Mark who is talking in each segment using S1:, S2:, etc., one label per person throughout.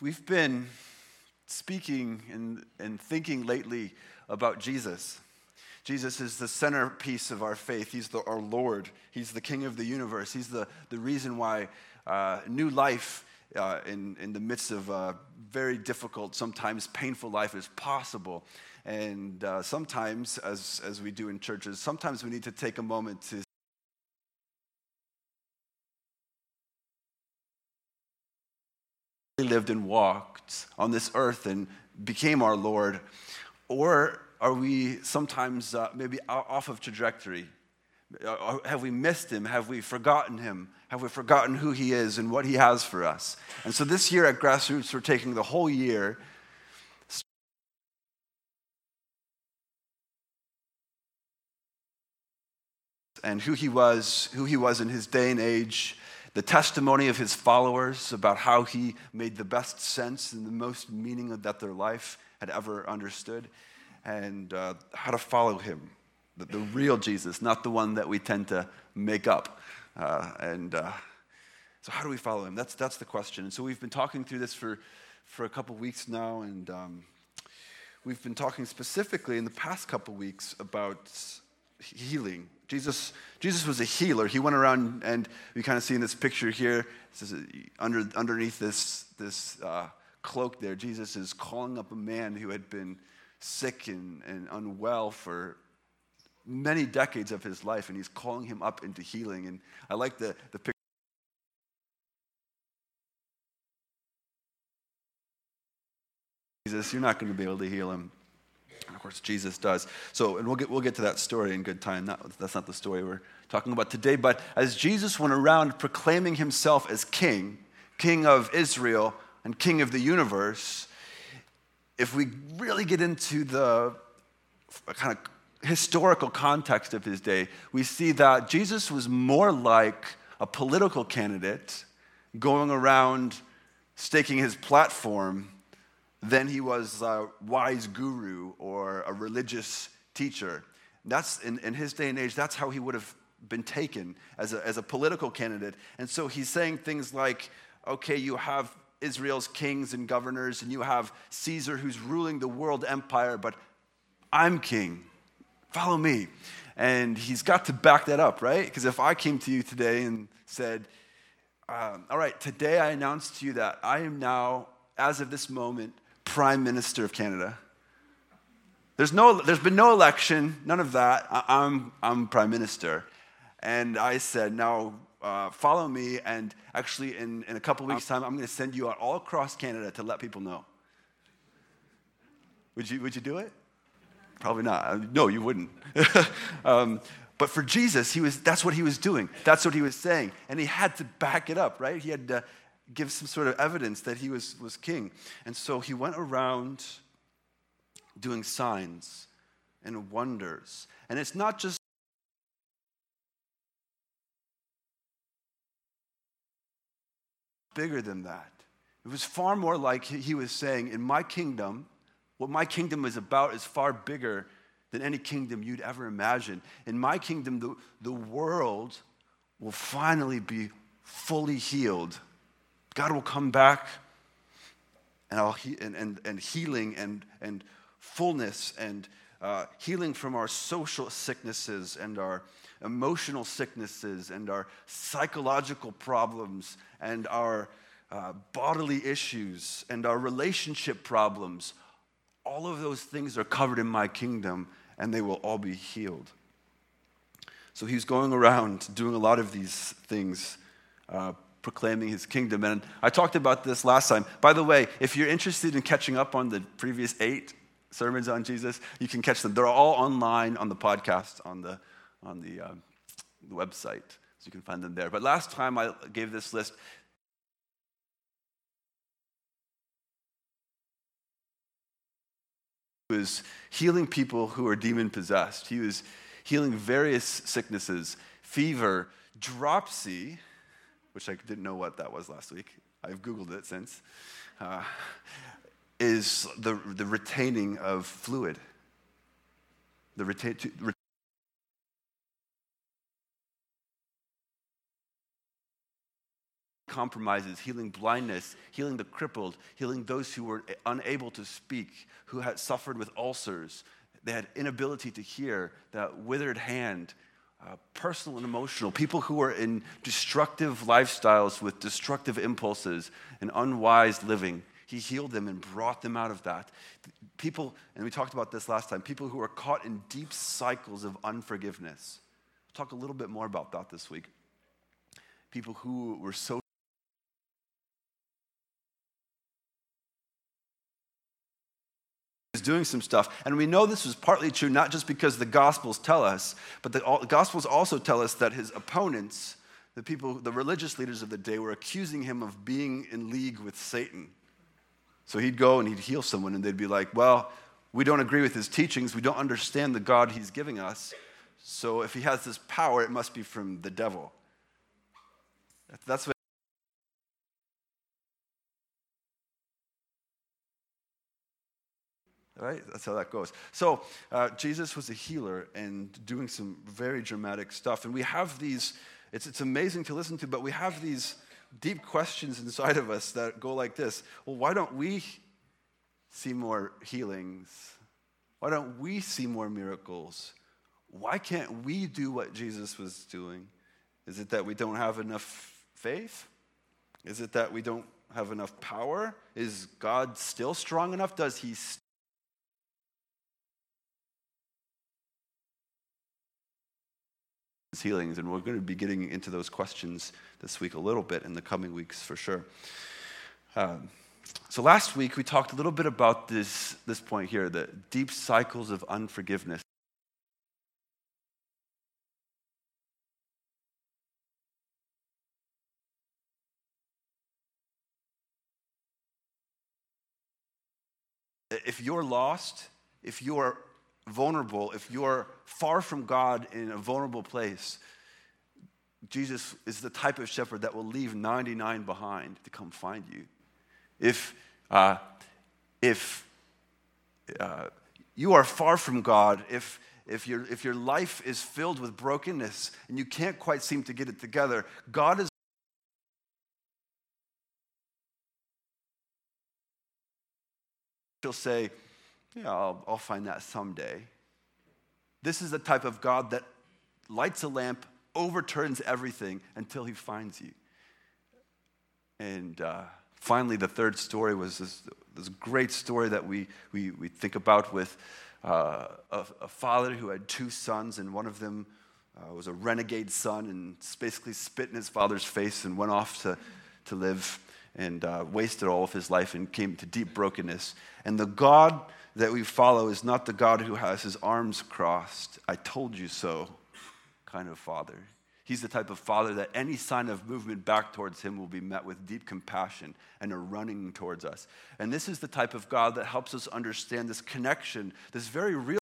S1: We've been speaking and, and thinking lately about Jesus. Jesus is the centerpiece of our faith. He's the, our Lord. He's the King of the universe. He's the, the reason why uh, new life uh, in, in the midst of a very difficult, sometimes painful life is possible. And uh, sometimes, as, as we do in churches, sometimes we need to take a moment to lived and walked on this earth and became our Lord? Or are we sometimes uh, maybe off of trajectory? Uh, have we missed him? Have we forgotten him? Have we forgotten who he is and what he has for us? And so this year at Grassroots, we're taking the whole year. And who he was, who he was in his day and age, the testimony of his followers about how he made the best sense and the most meaning that their life had ever understood, and uh, how to follow him, the, the, real Jesus, not the one that we tend to make up. Uh, and uh, so, how do we follow him? That's, that's the question. And so, we've been talking through this for, for a couple weeks now, and um, we've been talking specifically in the past couple weeks about healing. Jesus, Jesus was a healer. He went around, and we kind of see in this picture here, this under, underneath this, this uh, cloak there, Jesus is calling up a man who had been sick and, and unwell for many decades of his life, and he's calling him up into healing. And I like the, the picture. Jesus, you're not going to be able to heal him. Of course, Jesus does. So, and we'll get, we'll get to that story in good time. That, that's not the story we're talking about today. But as Jesus went around proclaiming himself as king, king of Israel and king of the universe, if we really get into the kind of historical context of his day, we see that Jesus was more like a political candidate going around staking his platform than he was a wise guru or a religious teacher. That's in, in his day and age, that's how he would have been taken as a, as a political candidate. And so he's saying things like, okay, you have Israel's kings and governors, and you have Caesar who's ruling the world empire, but I'm king. Follow me. And he's got to back that up, right? Because if I came to you today and said, um, All right, today I announce to you that I am now, as of this moment, Prime Minister of Canada. There's, no, there's been no election, none of that. I, am I'm, I'm Prime Minister. And I said, now uh, follow me, and actually, in, in a couple weeks' time, I'm going to send you out all across Canada to let people know. Would you, would you do it? Probably not. Uh, no, you wouldn't. um, but for Jesus, he was, that's what he was doing. That's what he was saying. And he had to back it up, right? He had to give some sort of evidence that he was, was king. And so he went around doing signs and wonders. And it's not just bigger than that. It was far more like he was saying, In my kingdom, what my kingdom is about is far bigger than any kingdom you'd ever imagine. In my kingdom, the, the world will finally be fully healed God will come back and, he- and, and, and healing and, and fullness and uh, healing from our social sicknesses and our emotional sicknesses and our psychological problems and our uh, bodily issues and our relationship problems. All of those things are covered in my kingdom and they will all be healed. So he's going around doing a lot of these things, uh, proclaiming his kingdom. And I talked about this last time. By the way, if you're interested in catching up on the previous eight sermons on Jesus, you can catch them. They're all online on the podcast, on the, on the, um, the website. So you can find them there. But last time I gave this list, was healing people who are demon possessed. He was healing various sicknesses, fever, dropsy, which I didn't know what that was last week. I've Googled it since, uh, is the, the retaining of fluid. The retain, compromises, healing blindness, healing the crippled, healing those who were unable to speak, who had suffered with ulcers. They had inability to hear, that withered hand, uh, personal and emotional, people who were in destructive lifestyles with destructive impulses and unwise living. He healed them and brought them out of that. People, and we talked about this last time, people who are caught in deep cycles of unforgiveness. We'll talk a little bit more about that this week. People who were so doing some stuff. And we know this was partly true not just because the Gospels tell us, but the Gospels also tell us that his opponents, the people, the religious leaders of the day, were accusing him of being in league with Satan. So he'd go and he'd heal someone, and they'd be like, Well, we don't agree with his teachings. We don't understand the God he's giving us. So if he has this power, it must be from the devil. That's what right? That's how that goes. So, uh, Jesus was a healer and doing some very dramatic stuff. And we have these, it's, it's amazing to listen to, but we have these deep questions inside of us that go like this Well, why don't we see more healings? Why don't we see more miracles? Why can't we do what Jesus was doing? Is it that we don't have enough faith? Is it that we don't have enough power? Is God still strong enough? Does he healings, and we're going to be getting into those questions this week a little bit in the coming weeks for sure. Um, so last week we talked a little bit about this, this point here, the deep cycles of unforgiveness. If you're lost, if you're vulnerable, if you're far from God in a vulnerable place, Jesus is the type of shepherd that will leave 99 behind to come find you. If, uh, if uh, you are far from God, if, if, your, if your life is filled with brokenness and you can't quite seem to get it together, God is He'll say, yeah, I'll, I'll find that someday. This is the type of God that lights a lamp, overturns everything until he finds you. And uh, finally, the third story was this, this great story that we, we, we think about with uh, a, a, father who had two sons, and one of them uh, was a renegade son and basically spit in his father's face and went off to, to live and uh, wasted all of his life and came to deep brokenness. And the God that we follow is not the God who has his arms crossed, I told you so kind of father. He's the type of father that any sign of movement back towards him will be met with deep compassion and a running towards us. And this is the type of God that helps us understand this connection, this very real.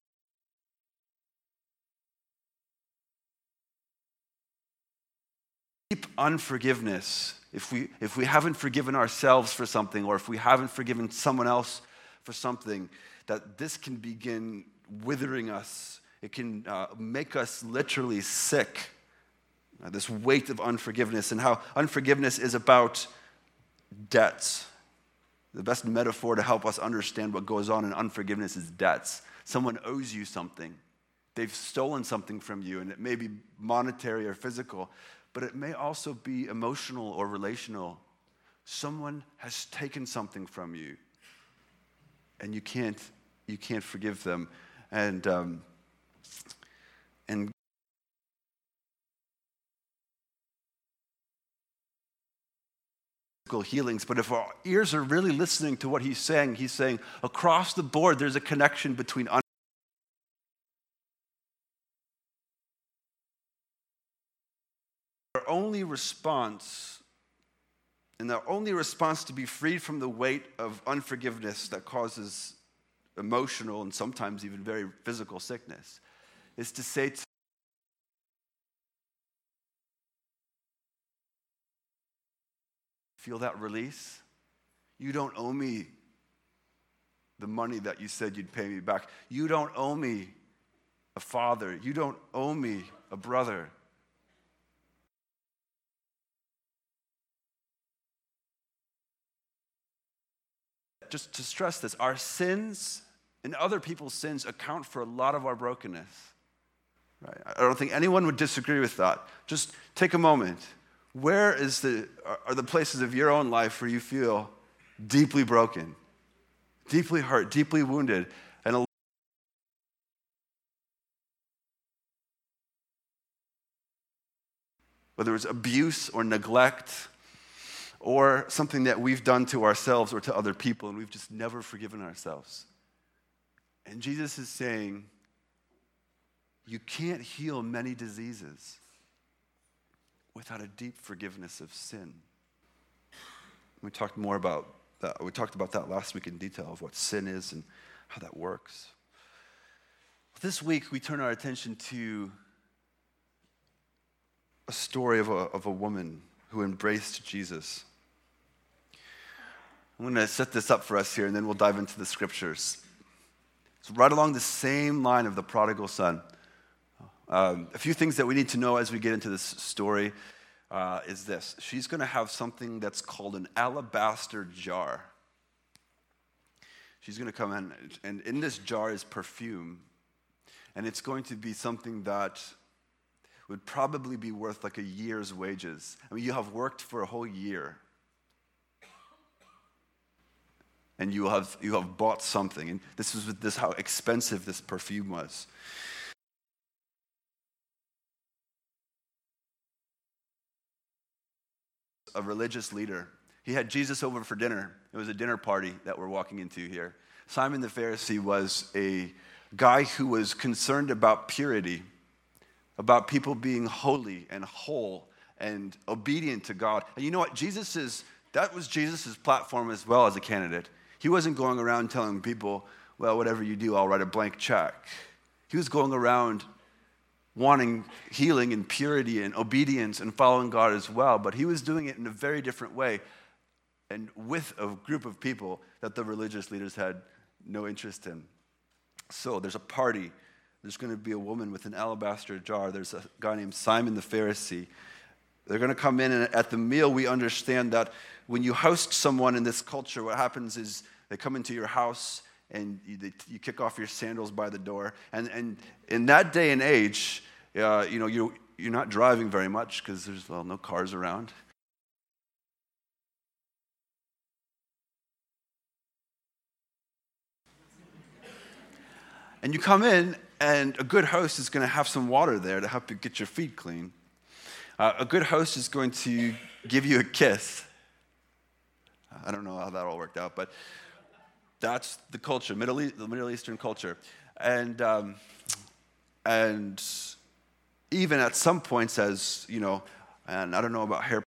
S1: Deep unforgiveness. If we, if we haven't forgiven ourselves for something, or if we haven't forgiven someone else for something, that this can begin withering us. It can uh, make us literally sick. Uh, this weight of unforgiveness, and how unforgiveness is about debts. The best metaphor to help us understand what goes on in unforgiveness is debts. Someone owes you something. They've stolen something from you, and it may be monetary or physical, but it may also be emotional or relational. Someone has taken something from you, and you can't you can't forgive them. And, um, and healings, but if our ears are really listening to what he's saying, he's saying across the board there's a connection between un- our only response and our only response to be freed from the weight of unforgiveness that causes emotional and sometimes even very physical sickness, is to say to Feel that release? You don't owe me the money that you said you'd pay me back. You don't owe me a father. You don't owe me a brother. Just to stress this our sins and other people's sins account for a lot of our brokenness. Right? I don't think anyone would disagree with that. Just take a moment. Where is the, are the places of your own life where you feel deeply broken, deeply hurt, deeply wounded, and a whether it's abuse or neglect or something that we've done to ourselves or to other people and we've just never forgiven ourselves. And Jesus is saying, you can't heal many diseases without a deep forgiveness of sin. We talked more about that. We talked about that last week in detail of what sin is and how that works. This week, we turn our attention to a story of a, of a woman who embraced Jesus. I'm going to set this up for us here, and then we'll dive into the scriptures. Right along the same line of the prodigal son. Um, a few things that we need to know as we get into this story uh, is this she's going to have something that's called an alabaster jar. She's going to come in, and in this jar is perfume. And it's going to be something that would probably be worth like a year's wages. I mean, you have worked for a whole year. And you have, you have bought something. And this is this how expensive this perfume was. A religious leader. He had Jesus over for dinner. It was a dinner party that we're walking into here. Simon the Pharisee was a guy who was concerned about purity about people being holy and whole and obedient to God. And you know what? Jesus that was Jesus' platform as well as a candidate. He wasn't going around telling people, well, whatever you do, I'll write a blank check. He was going around wanting healing and purity and obedience and following God as well, but he was doing it in a very different way and with a group of people that the religious leaders had no interest in. So there's a party there's going to be a woman with an alabaster jar. There's a guy named Simon the Pharisee. They're going to come in, and at the meal, we understand that when you host someone in this culture, what happens is they come into your house and you, they, you kick off your sandals by the door. And, and in that day and age, uh, you know, you, you're not driving very much because there's, well, no cars around. And you come in, and a good host is going to have some water there to help you get your feet clean. Uh, a good host is going to give you a kiss. I don't know how that all worked out, but that's the culture, Middle East, the Middle Eastern culture. And, um, and even at some points, as you know, and I don't know about hair.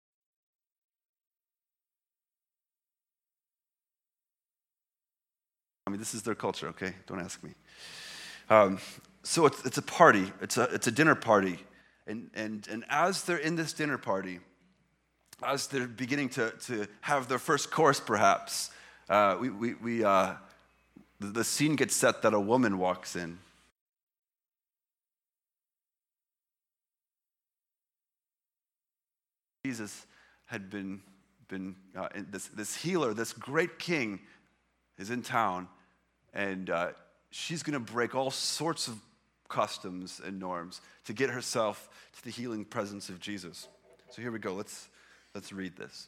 S1: I mean, this is their culture, okay? Don't ask me. Um, so it's, it's a party, it's a, it's a dinner party. And, and, and as they're in this dinner party, as they're beginning to, to have their first course, perhaps, uh, we, we, we, uh, the, scene gets set that a woman walks in. Jesus had been, been uh, this, this healer, this great king is in town, and uh, she's going to break all sorts of customs and norms to get herself to the healing presence of Jesus. So here we go. Let's, let's read this.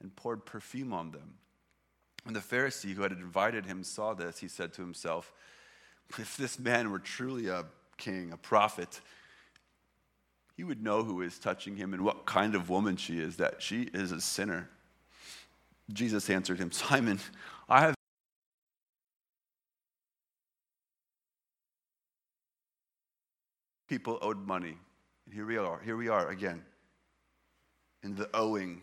S1: and poured perfume on them. When the Pharisee who had invited him saw this, he said to himself, If this man were truly a king, a prophet, he would know who is touching him and what kind of woman she is, that she is a sinner. Jesus answered him, Simon, I have people owed money. And here we are, here we are again in the owing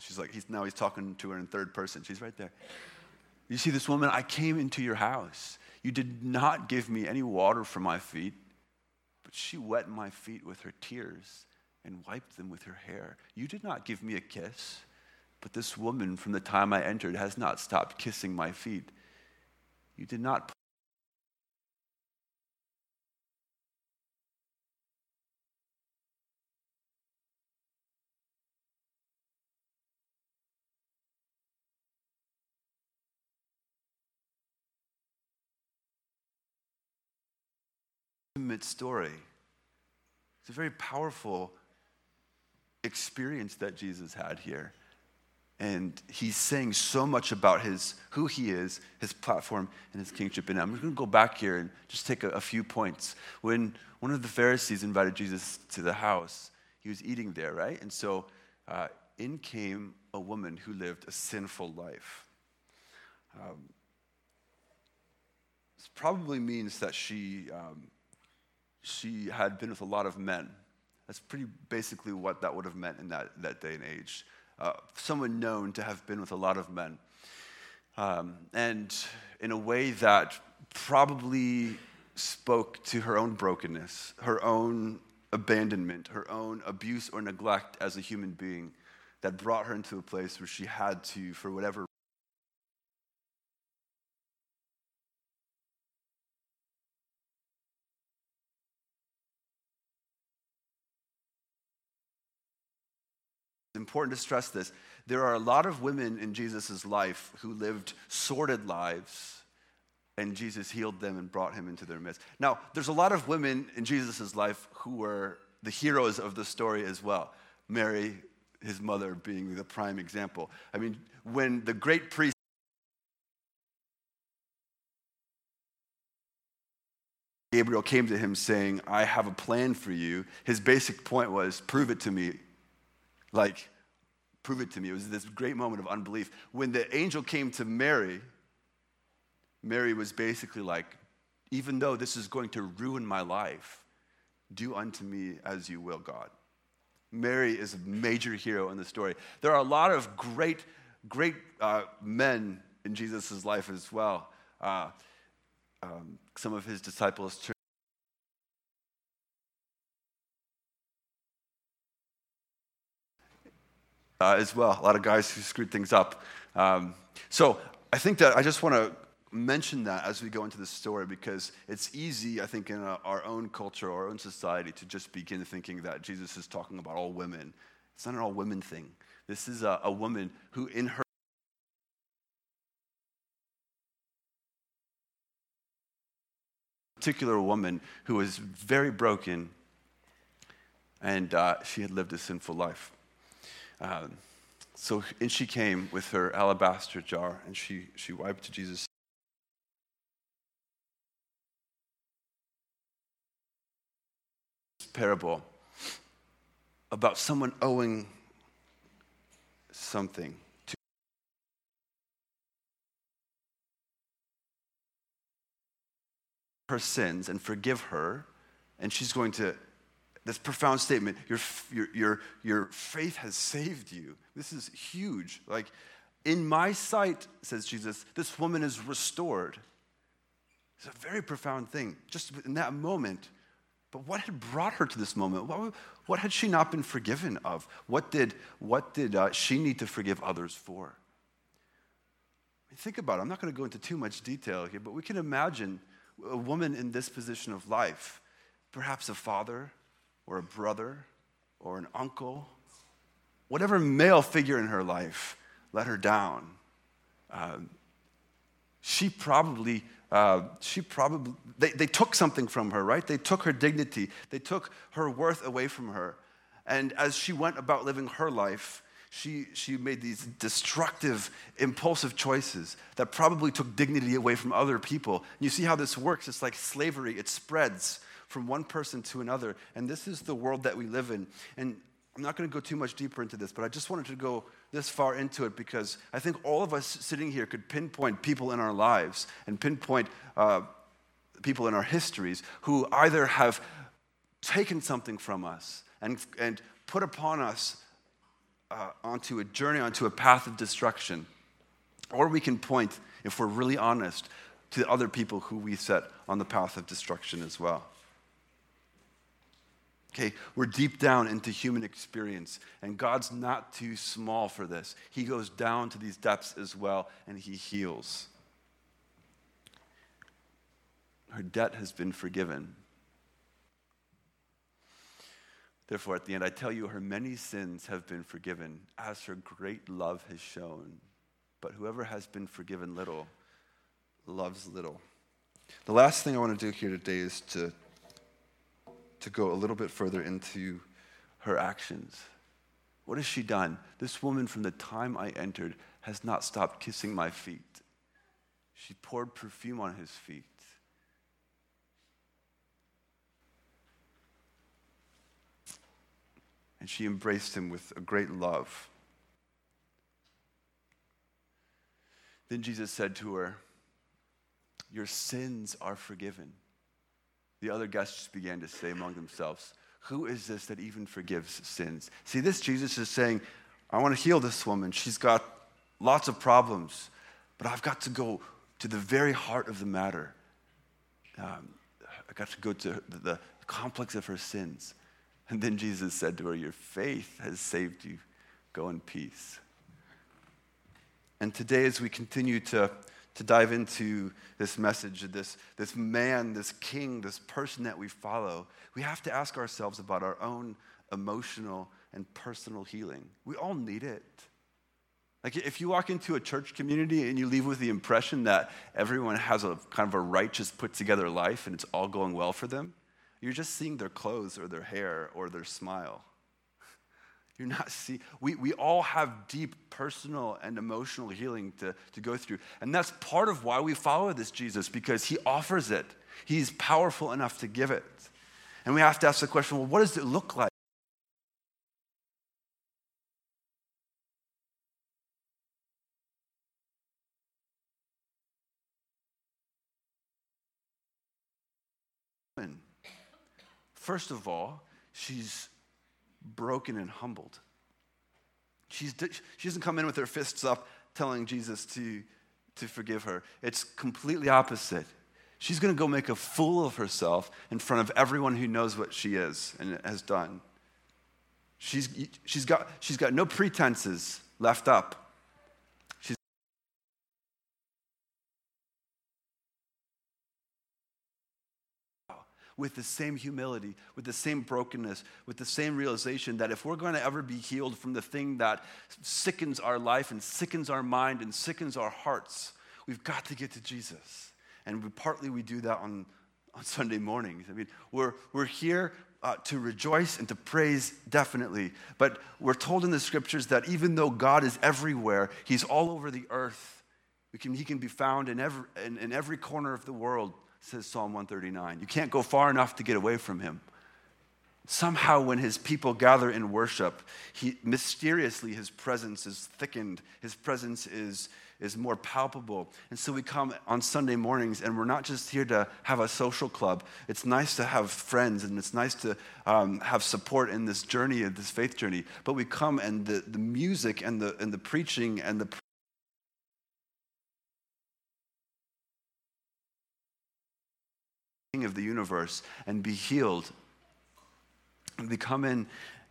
S1: She's like, he's, now he's talking to her in third person. She's right there. You see this woman? I came into your house. You did not give me any water for my feet, but she wet my feet with her tears and wiped them with her hair. You did not give me a kiss, but this woman from the time I entered has not stopped kissing my feet. You did not intimate story. It's a very powerful experience that Jesus had here. And he's saying so much about his, who he is, his platform, and his kingship. And I'm going to go back here and just take a, a few points. When one of the Pharisees invited Jesus to the house, he was eating there, right? And so uh, in came a woman who lived a sinful life. Um, this probably means that she um, she had been with a lot of men. That's pretty basically what that would have meant in that, that day and age. Uh, someone known to have been with a lot of men. Um, and in a way that probably spoke to her own brokenness, her own abandonment, her own abuse or neglect as a human being that brought her into a place where she had to, for whatever important to stress this. There are a lot of women in Jesus' life who lived sordid lives, and Jesus healed them and brought him into their midst. Now, there's a lot of women in Jesus' life who were the heroes of the story as well. Mary, his mother, being the prime example. I mean, when the great priest Gabriel came to him saying, I have a plan for you. His basic point was, prove it to me. Like, prove it to me. It was this great moment of unbelief. When the angel came to Mary, Mary was basically like, even though this is going to ruin my life, do unto me as you will, God. Mary is a major hero in the story. There are a lot of great, great uh, men in Jesus' life as well. Uh, um, some of his disciples uh, as well. A lot of guys who screwed things up. Um, so I think that I just want to mention that as we go into this story because it's easy, I think, in our own culture, our own society, to just begin thinking that Jesus is talking about all women. It's not an all women thing. This is a, a woman who, in her particular woman who was very broken and uh, she had lived a sinful life. Um, so and she came with her alabaster jar and she, she wiped Jesus. Parable about someone owing something to her sins and forgive her, and she's going to this profound statement your, your, your, your faith has saved you. This is huge. Like, in my sight, says Jesus, this woman is restored. It's a very profound thing, just in that moment. But what had brought her to this moment? What, what had she not been forgiven of? What did, what did uh, she need to forgive others for? I mean, Think about it. I'm not going to go into too much detail here, but we can imagine a woman in this position of life, perhaps a father, or a brother or an uncle, whatever male figure in her life let her down. Um, she probably, uh, she probably, they, they took something from her, right? They took her dignity, they took her worth away from her. And as she went about living her life, She, she made these destructive, impulsive choices that probably took dignity away from other people. And you see how this works. It's like slavery, it spreads from one person to another. And this is the world that we live in. And I'm not going to go too much deeper into this, but I just wanted to go this far into it because I think all of us sitting here could pinpoint people in our lives and pinpoint uh, people in our histories who either have taken something from us and, and put upon us uh, onto a journey, onto a path of destruction. Or we can point, if we're really honest, to other people who we set on the path of destruction as well. Okay, we're deep down into human experience, and God's not too small for this. He goes down to these depths as well, and He heals. Her debt has been forgiven. Therefore, at the end, I tell you, her many sins have been forgiven, as her great love has shown. But whoever has been forgiven little loves little. The last thing I want to do here today is to, to go a little bit further into her actions. What has she done? This woman, from the time I entered, has not stopped kissing my feet. She poured perfume on his feet. and she embraced him with a great love. Then Jesus said to her, Your sins are forgiven. The other guests began to say among themselves, Who is this that even forgives sins? See, this Jesus is saying, I want to heal this woman. She's got lots of problems, but I've got to go to the very heart of the matter. Um, I got to go to the, the complex of her sins. And then Jesus said to her, Your faith has saved you. Go in peace. And today, as we continue to, to dive into this message, this, this man, this king, this person that we follow, we have to ask ourselves about our own emotional and personal healing. We all need it. Like if you walk into a church community and you leave with the impression that everyone has a kind of a righteous, put together life and it's all going well for them, you're just seeing their clothes or their hair or their smile. You're not see we, we all have deep personal and emotional healing to, to go through. And that's part of why we follow this Jesus, because he offers it. He's powerful enough to give it. And we have to ask the question, well, what does it look like? First of all, she's broken and humbled. She's, she doesn't come in with her fists up telling Jesus to, to forgive her. It's completely opposite. She's going to go make a fool of herself in front of everyone who knows what she is and has done. She's, she's, got, she's got no pretenses left up. With the same humility, with the same brokenness, with the same realization that if we're going to ever be healed from the thing that sickens our life and sickens our mind and sickens our hearts, we've got to get to Jesus. And we, partly we do that on, on Sunday mornings. I mean, we're, we're here uh, to rejoice and to praise, definitely. But we're told in the scriptures that even though God is everywhere, He's all over the earth. Can, he can be found in every, in, in every corner of the world says Psalm 139. You can't go far enough to get away from him. Somehow, when his people gather in worship, he, mysteriously his presence is thickened, his presence is, is more palpable. And so we come on Sunday mornings, and we're not just here to have a social club. It's nice to have friends, and it's nice to um, have support in this journey, this faith journey. But we come, and the, the music and the, and the preaching and the of the universe and be healed. And we come in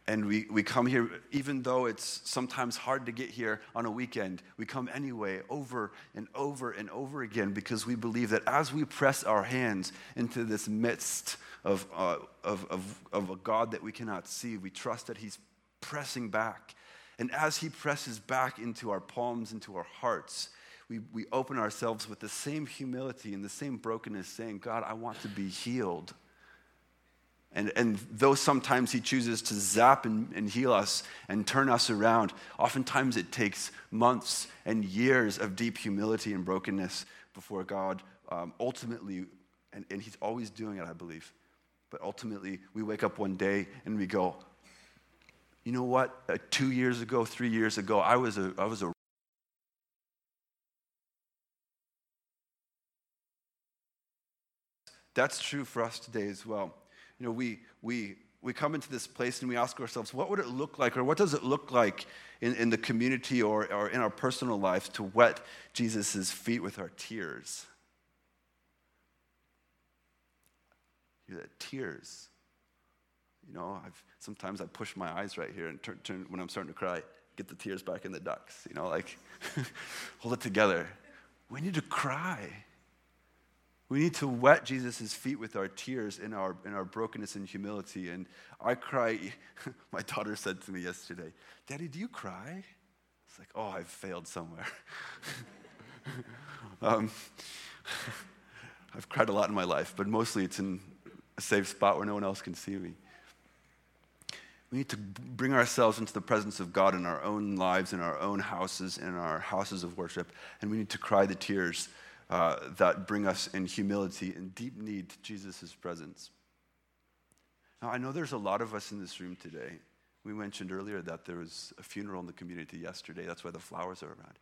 S1: and we, we come here, even though it's sometimes hard to get here on a weekend, we come anyway over and over and over again because we believe that as we press our hands into this midst of, uh, of, of, of a God that we cannot see, we trust that He's pressing back. And as He presses back into our palms, into our hearts, we, we open ourselves with the same humility and the same brokenness, saying, God, I want to be healed. And, and though sometimes He chooses to zap and, and heal us and turn us around, oftentimes it takes months and years of deep humility and brokenness before God um, ultimately, and, and He's always doing it, I believe. But ultimately, we wake up one day and we go, you know what? Uh, two years ago, three years ago, I was a, I was a That's true for us today as well. You know, we, we, we come into this place and we ask ourselves, what would it look like, or what does it look like in, in the community or, or in our personal lives to wet Jesus' feet with our tears? Hear that? Tears. You know, I've, sometimes I push my eyes right here and turn, turn, when I'm starting to cry, get the tears back in the ducts. You know, like hold it together. We need to cry. We need to wet Jesus' feet with our tears in our, in our brokenness and humility. And I cry. My daughter said to me yesterday, Daddy, do you cry? It's like, oh, I've failed somewhere. um, I've cried a lot in my life, but mostly it's in a safe spot where no one else can see me. We need to bring ourselves into the presence of God in our own lives, in our own houses, in our houses of worship, and we need to cry the tears uh, that bring us in humility and deep need to Jesus' presence. Now, I know there's a lot of us in this room today. We mentioned earlier that there was a funeral in the community yesterday. That's why the flowers are around.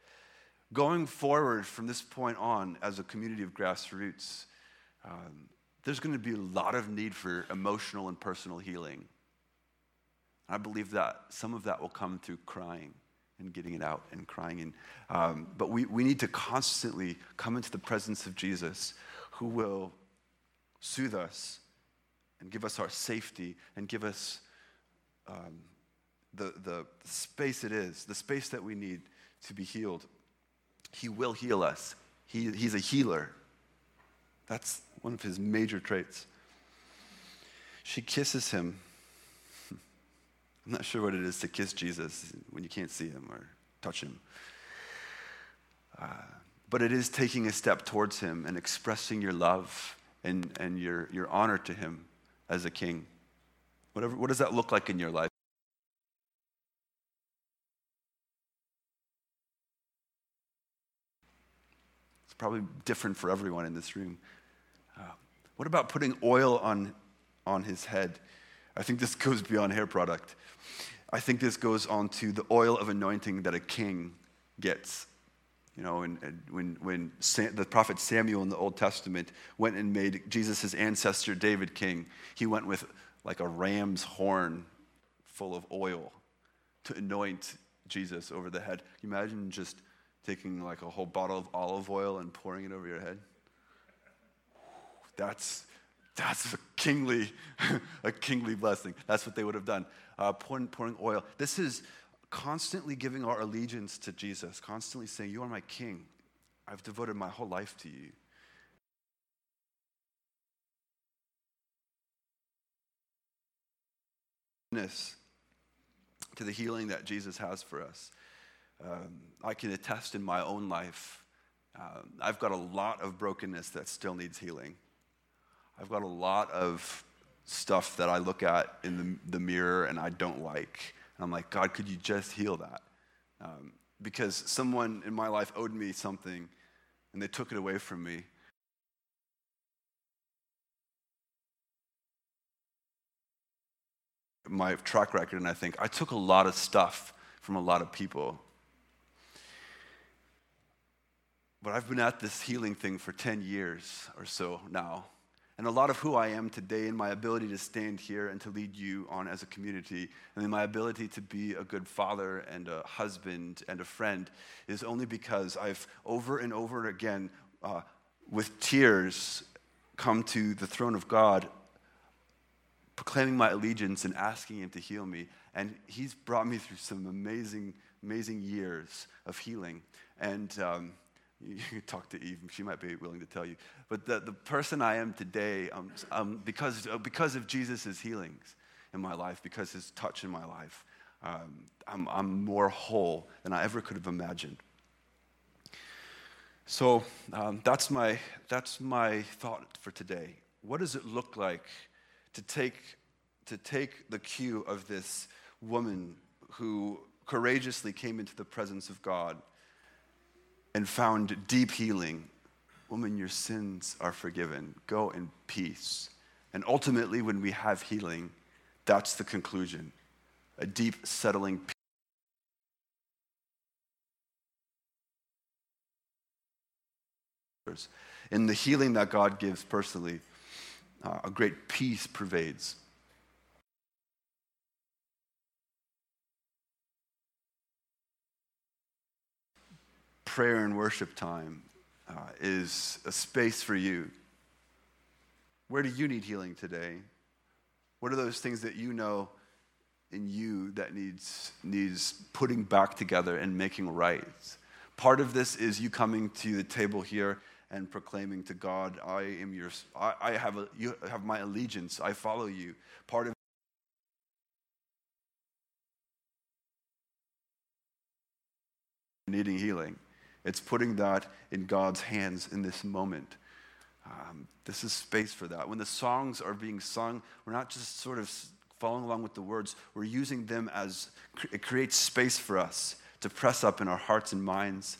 S1: Going forward from this point on, as a community of grassroots, um, there's going to be a lot of need for emotional and personal healing. I believe that some of that will come through crying and getting it out and crying. And, um, but we, we need to constantly come into the presence of Jesus who will soothe us and give us our safety and give us um, the, the space it is, the space that we need to be healed. He will heal us. He, he's a healer. That's one of his major traits. She kisses him I'm not sure what it is to kiss Jesus when you can't see him or touch him. Uh, but it is taking a step towards him and expressing your love and, and your, your honor to him as a king. Whatever, what does that look like in your life? It's probably different for everyone in this room. Uh, what about putting oil on, on his head? I think this goes beyond hair product. I think this goes on to the oil of anointing that a king gets. You know, and, and when, when Sam, the prophet Samuel in the Old Testament went and made Jesus' ancestor David king, he went with like a ram's horn full of oil to anoint Jesus over the head. Imagine just taking like a whole bottle of olive oil and pouring it over your head. That's that's a kingly, a kingly blessing. That's what they would have done. Uh, pouring, pouring oil. This is constantly giving our allegiance to Jesus, constantly saying, You are my king. I've devoted my whole life to you. To the healing that Jesus has for us. Um, I can attest in my own life, um, I've got a lot of brokenness that still needs healing. I've got a lot of stuff that I look at in the, the mirror and I don't like. And I'm like, God, could you just heal that? Um, because someone in my life owed me something and they took it away from me. My track record, and I think I took a lot of stuff from a lot of people. But I've been at this healing thing for 10 years or so now. And a lot of who I am today and my ability to stand here and to lead you on as a community, and then my ability to be a good father and a husband and a friend is only because I've over and over again, uh, with tears, come to the throne of God, proclaiming my allegiance and asking Him to heal me. And He's brought me through some amazing, amazing years of healing. And um, you can talk to Eve, she might be willing to tell you. But the, the person I am today, um, um, because, uh, because of Jesus' healings in my life, because his touch in my life, um, I'm, I'm more whole than I ever could have imagined. So um, that's, my, that's my thought for today. What does it look like to take, to take the cue of this woman who courageously came into the presence of God and found deep healing. Woman, your sins are forgiven. Go in peace. And ultimately, when we have healing, that's the conclusion a deep, settling peace. In the healing that God gives personally, uh, a great peace pervades. Prayer and worship time uh, is a space for you. Where do you need healing today? What are those things that you know in you that needs, needs putting back together and making right? Part of this is you coming to the table here and proclaiming to God, I am your, I, I have, a, you have my allegiance, I follow you. Part of needing healing. It's putting that in God's hands in this moment. Um, this is space for that. When the songs are being sung, we're not just sort of following along with the words, we're using them as it creates space for us to press up in our hearts and minds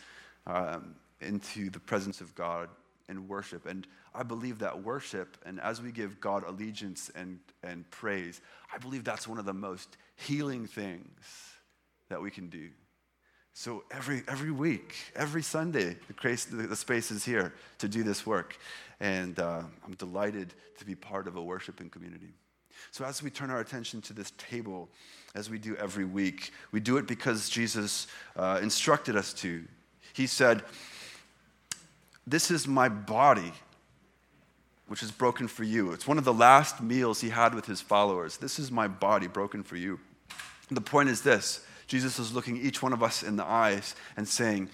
S1: um, into the presence of God and worship. And I believe that worship, and as we give God allegiance and, and praise, I believe that's one of the most healing things that we can do. So every, every week, every Sunday, the, the space is here to do this work. And uh, I'm delighted to be part of a worshiping community. So as we turn our attention to this table, as we do every week, we do it because Jesus uh, instructed us to. He said, This is my body, which is broken for you. It's one of the last meals he had with his followers. This is my body broken for you. The point is this Jesus is looking each one of us in the eyes and saying,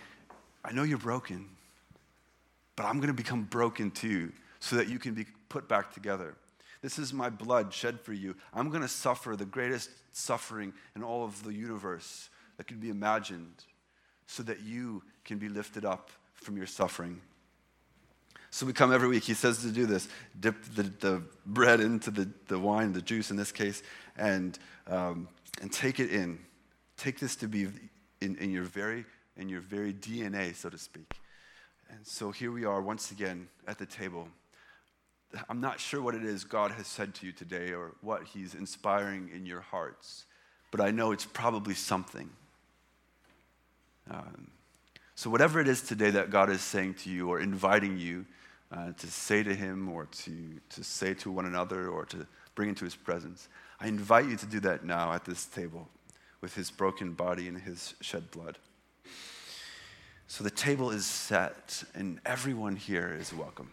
S1: I know you're broken, but I'm going to become broken too so that you can be put back together. This is my blood shed for you. I'm going to suffer the greatest suffering in all of the universe that could be imagined so that you can be lifted up from your suffering. So we come every week. He says to do this dip the, the bread into the, the wine, the juice in this case, and, um, and take it in. Take this to be in, in, your very, in your very DNA, so to speak. And so here we are once again at the table. I'm not sure what it is God has said to you today or what He's inspiring in your hearts, but I know it's probably something. Um, so, whatever it is today that God is saying to you or inviting you uh, to say to Him or to, to say to one another or to bring into His presence, I invite you to do that now at this table with his broken body and his shed blood. So the table is set, and everyone here is welcome.